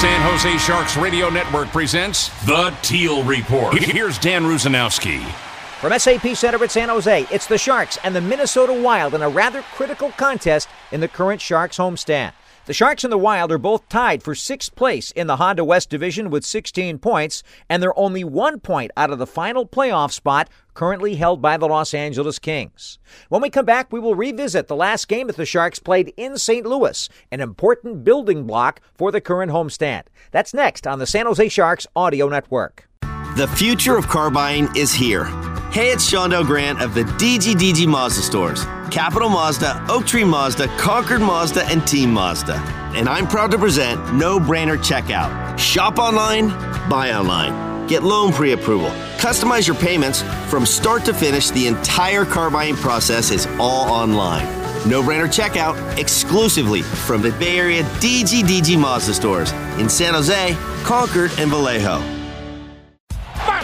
San Jose Sharks Radio Network presents The Teal Report. Here's Dan Rusanowsky. From SAP Center at San Jose, it's the Sharks and the Minnesota Wild in a rather critical contest in the current Sharks homestand. The Sharks and the Wild are both tied for sixth place in the Honda West Division with 16 points, and they're only one point out of the final playoff spot currently held by the Los Angeles Kings. When we come back, we will revisit the last game that the Sharks played in St. Louis, an important building block for the current homestand. That's next on the San Jose Sharks Audio Network. The future of car buying is here. Hey, it's Shondell Grant of the DGDG Mazda stores. Capital Mazda, Oak Tree Mazda, Concord Mazda, and Team Mazda. And I'm proud to present No Brainer Checkout. Shop online, buy online. Get loan pre approval. Customize your payments from start to finish. The entire car buying process is all online. No brainer checkout exclusively from the Bay Area DGDG Mazda stores in San Jose, Concord, and Vallejo.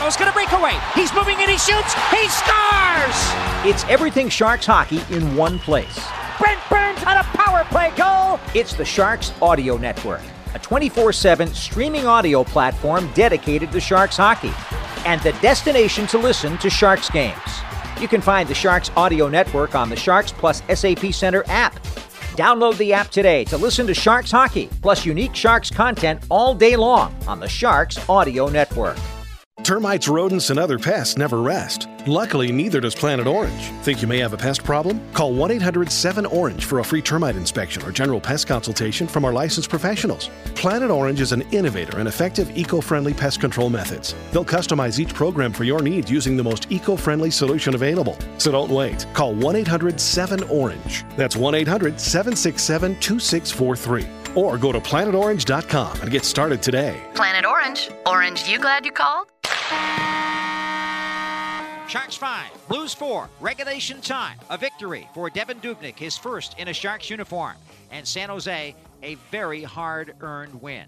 Barlow's going to break away. He's moving and he shoots. He scores! It's everything Sharks hockey in one place. Brent Burns on a power play goal. It's the Sharks Audio Network, a 24 7 streaming audio platform dedicated to Sharks hockey and the destination to listen to Sharks games. You can find the Sharks Audio Network on the Sharks Plus SAP Center app. Download the app today to listen to Sharks hockey plus unique Sharks content all day long on the Sharks Audio Network. Termites, rodents, and other pests never rest. Luckily, neither does Planet Orange. Think you may have a pest problem? Call 1 800 7 Orange for a free termite inspection or general pest consultation from our licensed professionals. Planet Orange is an innovator in effective eco friendly pest control methods. They'll customize each program for your needs using the most eco friendly solution available. So don't wait. Call 1 800 7 Orange. That's 1 800 767 2643 or go to planetorange.com and get started today. Planet Orange. Orange, you glad you called? Sharks 5, Blues 4, regulation time. A victory for Devan Dubnyk, his first in a Sharks uniform. And San Jose, a very hard earned win.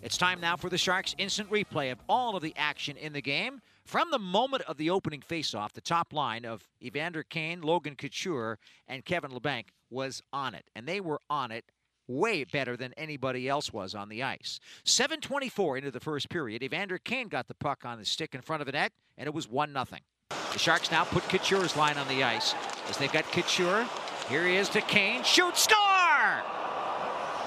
It's time now for the Sharks' instant replay of all of the action in the game. From the moment of the opening faceoff, the top line of Evander Kane, Logan Couture, and Kevin Labanc was on it. And they were on it way better than anybody else was on the ice. 7:24 into the first period, Evander Kane got the puck on the stick in front of the net, and it was one nothing. The Sharks now put Couture's line on the ice as they've got Couture. Here he is to Kane, shoot, score!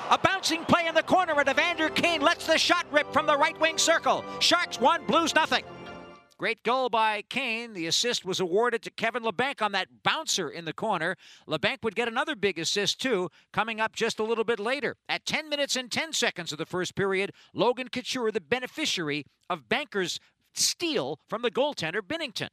A bouncing play in the corner, and Evander Kane lets the shot rip from the right wing circle. Sharks one, Blues nothing. Great goal by Kane. The assist was awarded to Kevin Labanc on that bouncer in the corner. Labanc would get another big assist, too, coming up just a little bit later. At 10 minutes and 10 seconds of the first period, Logan Couture, the beneficiary of Banker's steal from the goaltender, Binnington.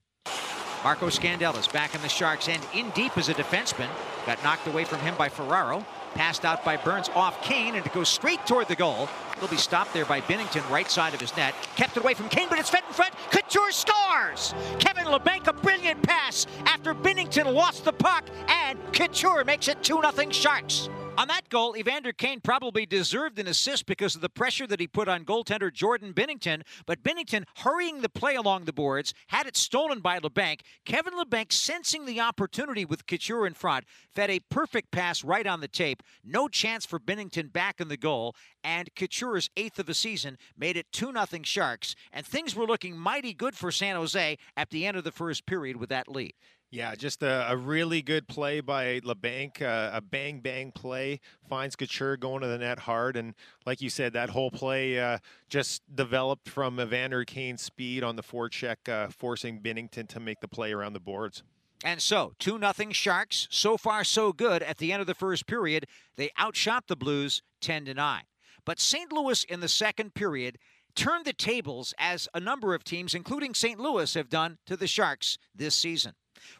Marco Scandella back in the Sharks' end, in deep as a defenseman. Got knocked away from him by Ferraro. Passed out by Burns off Kane, and it goes straight toward the goal. It'll be stopped there by Binnington, right side of his net. Kept it away from Kane, but it's fed in front. Couture scores! Kevin Labanc, a brilliant pass after Binnington lost the puck, and Couture makes it 2 0 Sharks. On that goal, Evander Kane probably deserved an assist because of the pressure that he put on goaltender Jordan Binnington. But Binnington hurrying the play along the boards had it stolen by Labanc. Kevin Labanc sensing the opportunity with Couture in front, fed a perfect pass right on the tape. No chance for Binnington back in the goal. And Couture's eighth of the season made it 2 0 Sharks. And things were looking mighty good for San Jose at the end of the first period with that lead. Yeah, just a, a, really good play by Labanc, uh, a bang bang play. Finds Couture going to the net hard, and like you said, that whole play uh, just developed from Evander Kane's speed on the forecheck, uh, forcing Binnington to make the play around the boards. And so, 2 nothing Sharks. So far, so good. At the end of the first period, they outshot the Blues 10 to 9. But St. Louis in the second period turned the tables as a number of teams, including St. Louis, have done to the Sharks this season.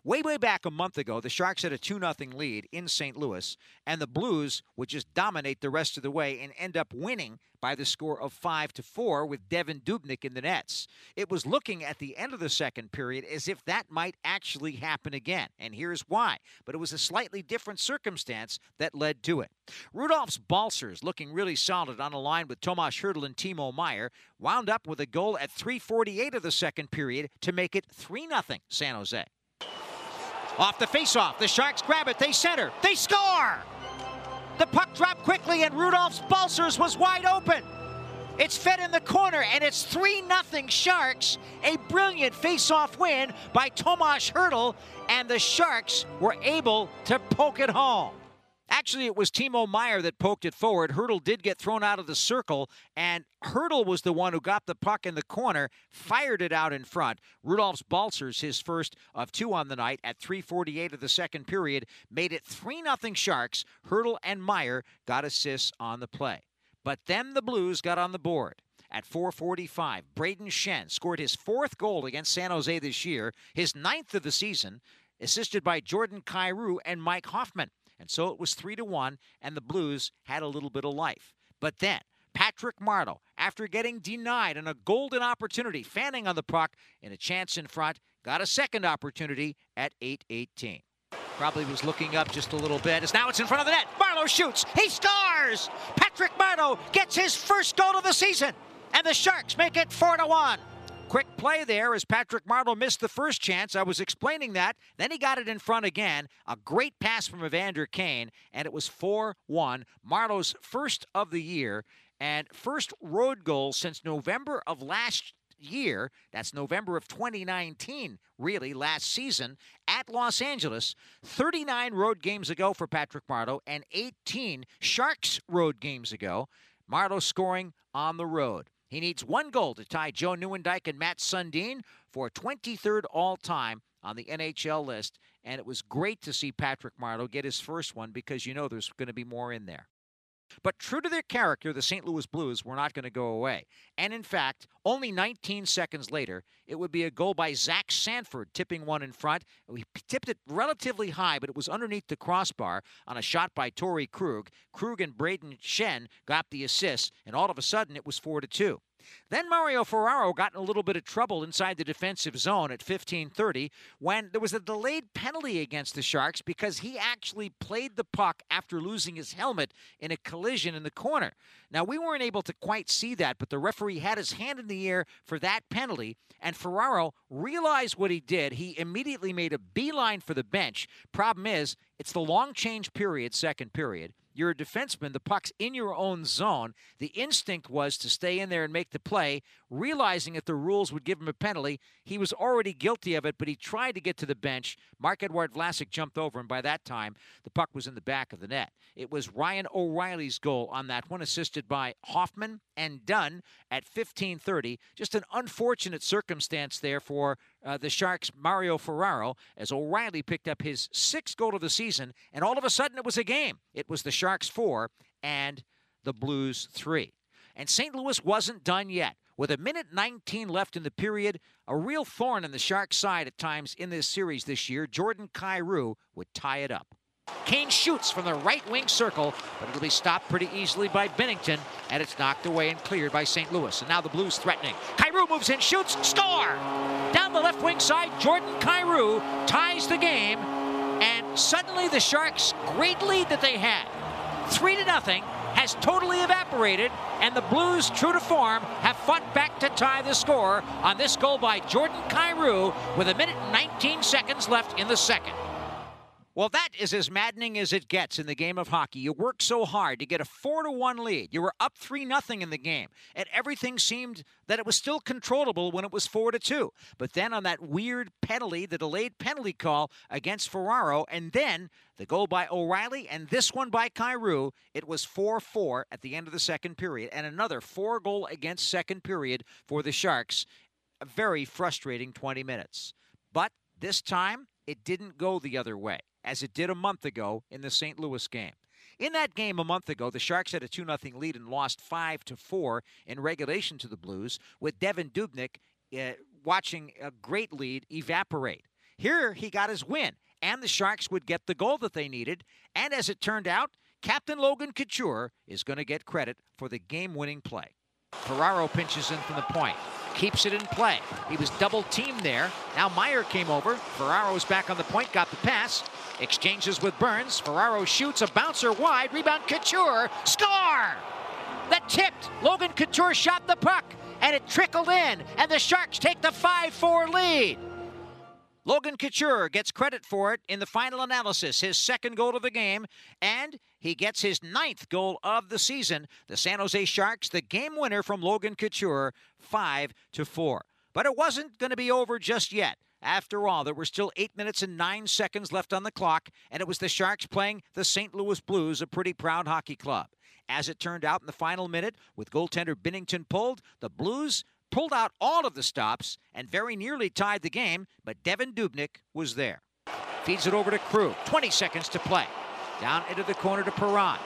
Way, way back a month ago, the Sharks had a 2 0 lead in St. Louis, and the Blues would just dominate the rest of the way and end up winning by the score of 5 to 4 with Devan Dubnyk in the nets. It was looking at the end of the second period as if that might actually happen again, and here's why. But it was a slightly different circumstance that led to it. Rudolfs Balcers, looking really solid on a line with Tomas Hertl and Timo Meier, wound up with a goal at 3:48 of the second period to make it 3 0 San Jose. Off the faceoff, the Sharks grab it, they center, they score! The puck dropped quickly, and Rudolfs Balcers was wide open. It's fed in the corner, and it's 3 0 Sharks. A brilliant face-off win by Tomas Hertl, and the Sharks were able to poke it home. Actually, it was Timo Meier that poked it forward. Hertl did get thrown out of the circle, and Hertl was the one who got the puck in the corner, fired it out in front. Rudolfs Balcers, his first of two on the night at 3:48 of the second period, made it 3 0 Sharks. Hertl and Meier got assists on the play. But then the Blues got on the board. At 4:45, Brayden Schenn scored his fourth goal against San Jose this year, his ninth of the season, assisted by Jordan Kyrou and Mike Hoffman. And so it was 3 to 1 and the Blues had a little bit of life. But then Patrick Marleau, after getting denied on a golden opportunity, fanning on the puck in a chance in front, got a second opportunity at 8:18. Probably was looking up just a little bit. As now it's in front of the net. Marleau shoots. He scores. Patrick Marleau gets his first goal of the season, and the Sharks make it 4 to 1. Quick play there as Patrick Marleau missed the first chance. I was explaining that. Then he got it in front again. A great pass from Evander Kane, and it was 4 1. Marleau's first of the year and first road goal since November of last year. That's November of 2019, really, last season at Los Angeles. 39 road games ago for Patrick Marleau and 18 Sharks road games ago. Marleau scoring on the road. He needs one goal to tie Joe Nieuwendyk and Mats Sundin for 23rd all time on the NHL list. And it was great to see Patrick Marleau get his first one because you know there's going to be more in there. But true to their character, the St. Louis Blues were not going to go away. And in fact, only 19 seconds later, it would be a goal by Zach Sanford, tipping one in front. He tipped it relatively high, but it was underneath the crossbar on a shot by Torey Krug. Krug and Brayden Schenn got the assist, and all of a sudden it was 4 to 2. Then Mario Ferraro got in a little bit of trouble inside the defensive zone at 15:30 when there was a delayed penalty against the Sharks because he actually played the puck after losing his helmet in a collision in the corner. Now we weren't able to quite see that, but the referee had his hand in the air for that penalty, and Ferraro realized what he did. He immediately made a beeline for the bench. Problem is, it's the long change period, second period. You're a defenseman. The puck's in your own zone. The instinct was to stay in there and make the play, realizing that the rules would give him a penalty. He was already guilty of it, but he tried to get to the bench. Marc-Edouard Vlasic jumped over, and by that time, the puck was in the back of the net. It was Ryan O'Reilly's goal on that one, assisted by Hoffman and Dunn at 15:30. Just an unfortunate circumstance there for uh, the Sharks' Mario Ferraro as O'Reilly picked up his sixth goal of the season, and all of a sudden it was a game. It was the Sharks four and the Blues three. And St. Louis wasn't done yet. With a minute 19 left in the period, a real thorn in the Sharks' side at times in this series this year, Jordan Kyrou would tie it up. Kane shoots from the right wing circle, but it'll be stopped pretty easily by Binnington, and it's knocked away and cleared by St. Louis. And now the Blues threatening. Kyrou moves in, shoots, score! Down the left wing side, Jordan Kyrou ties the game, and suddenly the Sharks' great lead that they had, three to nothing, has totally evaporated, and the Blues, true to form, have fought back to tie the score on this goal by Jordan Kyrou with a minute and 19 seconds left in the second. Well, that is as maddening as it gets in the game of hockey. You work so hard to get a 4 to 1 lead. You were up 3 nothing in the game, and everything seemed that it was still controllable when it was 4 to 2. But then on that weird penalty, the delayed penalty call against Ferraro, and then the goal by O'Reilly and this one by Kyrou, it was 4 4 at the end of the second period, and another four goal against second period for the Sharks. A very frustrating 20 minutes. But this time, it didn't go the other way as it did a month ago in the St. Louis game. In that game a month ago, the Sharks had a 2 0 lead and lost 5 to 4 in regulation to the Blues, with Devan Dubnyk uh, watching a great lead evaporate. Here he got his win, and the Sharks would get the goal that they needed. And as it turned out, Captain Logan Couture is going to get credit for the game winning play. Ferraro pinches in from the point, keeps it in play. He was double teamed there. Now Meier came over. Ferraro's back on the point, got the pass, exchanges with Burns. Ferraro shoots a bouncer wide, rebound Couture, score! That tipped. Logan Couture shot the puck, and it trickled in, and the Sharks take the 5 4 lead. Logan Couture gets credit for it in the final analysis, his second goal of the game, and he gets his ninth goal of the season. The San Jose Sharks, the game winner from Logan Couture, 5 to 4. But it wasn't going to be over just yet. After all, there were still 8 minutes and 9 seconds left on the clock, and it was the Sharks playing the St. Louis Blues, a pretty proud hockey club. As it turned out in the final minute, with goaltender Binnington pulled, the Blues pulled out all of the stops and very nearly tied the game, but Devan Dubnyk was there. Feeds it over to Krug. 20 seconds to play. Down into the corner to Perron.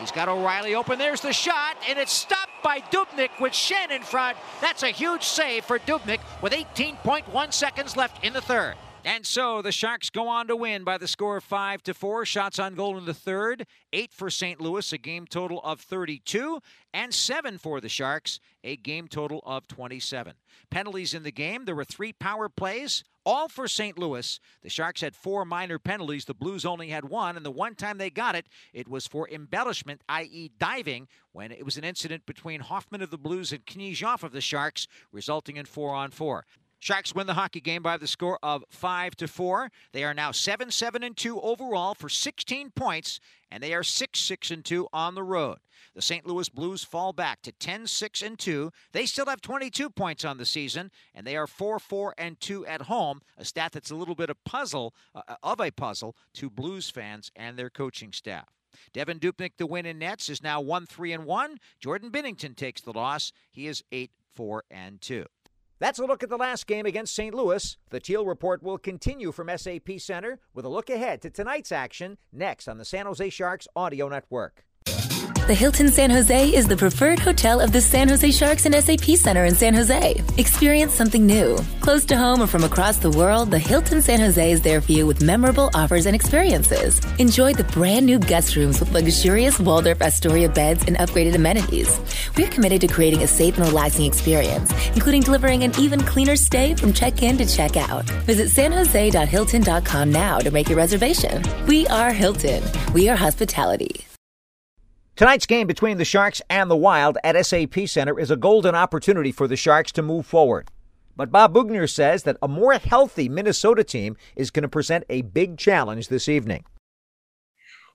He's got O'Reilly open. There's the shot, and it's stopped by Dubnyk with Schenn in front. That's a huge save for Dubnyk with 18.1 seconds left in the third. And so the Sharks go on to win by the score of 5 to 4. Shots on goal in the third, 8 for St. Louis, a game total of 32, and 7 for the Sharks, a game total of 27. Penalties in the game, there were 3 power plays, all for St. Louis. The Sharks had 4 minor penalties, the Blues only had 1, and the one time they got it, it was for embellishment, i.e. diving, when it was an incident between Hoffman of the Blues and Knyazev of the Sharks, resulting in 4 on 4. Sharks win the hockey game by the score of 5 to 4. They are now 7 7 and 2 overall for 16 points, and they are 6 6 and 2 on the road. The St. Louis Blues fall back to 10 6 and 2. They still have 22 points on the season, and they are 4 4 and 2 at home, a stat that's a little bit of puzzle uh, of a puzzle to Blues fans and their coaching staff. Devan Dubnyk, the win in nets, is now 1 3 and 1. Jordan Binnington takes the loss. He is 8 4 and 2. That's a look at the last game against St. Louis. The Teal Report will continue from SAP Center with a look ahead to tonight's action next on the San Jose Sharks Audio Network. The Hilton San Jose is the preferred hotel of the San Jose Sharks and SAP Center in San Jose. Experience something new. Close to home or from across the world, the Hilton San Jose is there for you with memorable offers and experiences. Enjoy the brand new guest rooms with luxurious Waldorf Astoria beds and upgraded amenities. We're committed to creating a safe and relaxing experience, including delivering an even cleaner stay from check in to check out. Visit sanjose.hilton.com now to make your reservation. We are Hilton. We are hospitality. Tonight's game between the Sharks and the Wild at SAP Center is a golden opportunity for the Sharks to move forward. But Bob Boughner says that a more healthy Minnesota team is going to present a big challenge this evening.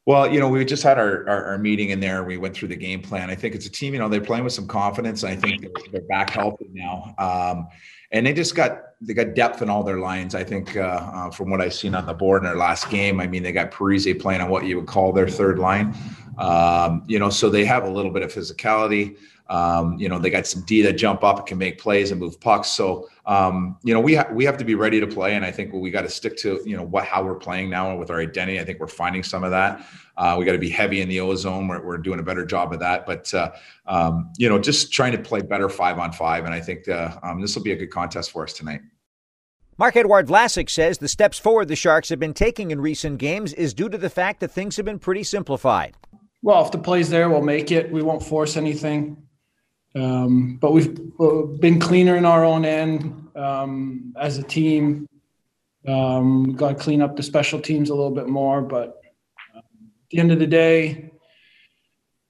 Well, you know, we just had our, our, our, meeting in there. We went through the game plan. I think it's a team, you know, they're playing with some confidence. I think they're, they're back healthy now. Um, and they just got they got depth in all their lines. I think uh, uh, from what I've seen on the board in their last game, I mean, they got Parise playing on what you would call their third line. Um, you know, so they have a little bit of physicality. Um, you know, they got some D that jump up and can make plays and move pucks. So, um, you know, we ha- we have to be ready to play, and I think we got to stick to you know what how we're playing now with our identity. I think we're finding some of that. Uh, we got to be heavy in the ozone. We're, we're doing a better job of that, but uh, um, you know, just trying to play better five on five, and I think uh, um, this will be a good contest for us tonight. Marc-Edouard Vlasic says the steps forward the Sharks have been taking in recent games is due to the fact that things have been pretty simplified. Well, if the play's there, we'll make it. We won't force anything. Um, but we've been cleaner in our own end um, as a team. Um, we've got to clean up the special teams a little bit more. But at the end of the day,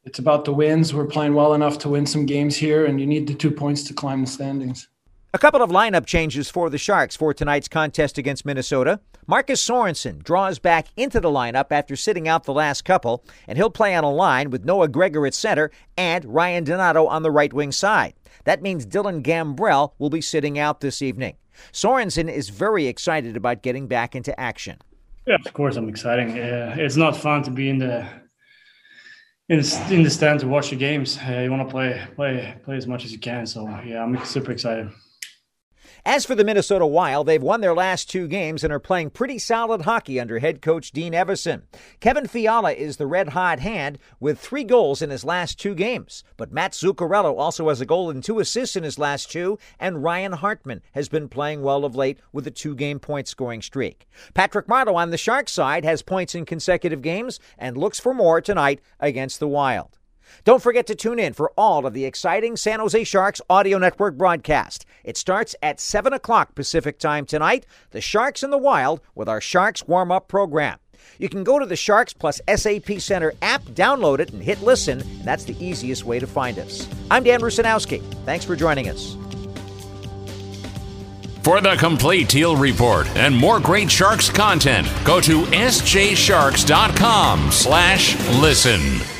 it's about the wins. We're playing well enough to win some games here, and you need the two points to climb the standings. A couple of lineup changes for the Sharks for tonight's contest against Minnesota. Marcus Sorensen draws back into the lineup after sitting out the last couple, and he'll play on a line with Noah Gregor at center and Ryan Donato on the right wing side. That means Dylan Gambrell will be sitting out this evening. Sorensen is very excited about getting back into action. Yeah, of course, I'm excited. Uh, it's not fun to be in the in the, in the stand to watch the games. Uh, you want to play play play as much as you can. So yeah, I'm super excited. As for the Minnesota Wild, they've won their last two games and are playing pretty solid hockey under head coach Dean Evason. Kevin Fiala is the red hot hand with three goals in his last two games. But Mats Zuccarello also has a goal and two assists in his last two, and Ryan Hartman has been playing well of late with a two game point scoring streak. Patrick Marleau on the Sharks side has points in consecutive games and looks for more tonight against the Wild. Don't forget to tune in for all of the exciting San Jose Sharks audio network broadcast. It starts at 7 o'clock Pacific time tonight. The Sharks in the Wild with our Sharks warm up program. You can go to the Sharks Plus SAP Center app, download it, and hit listen. And that's the easiest way to find us. I'm Dan Rusanowsky. Thanks for joining us. For the complete Teal Report and more great Sharks content, go to sjsharks.com slash listen.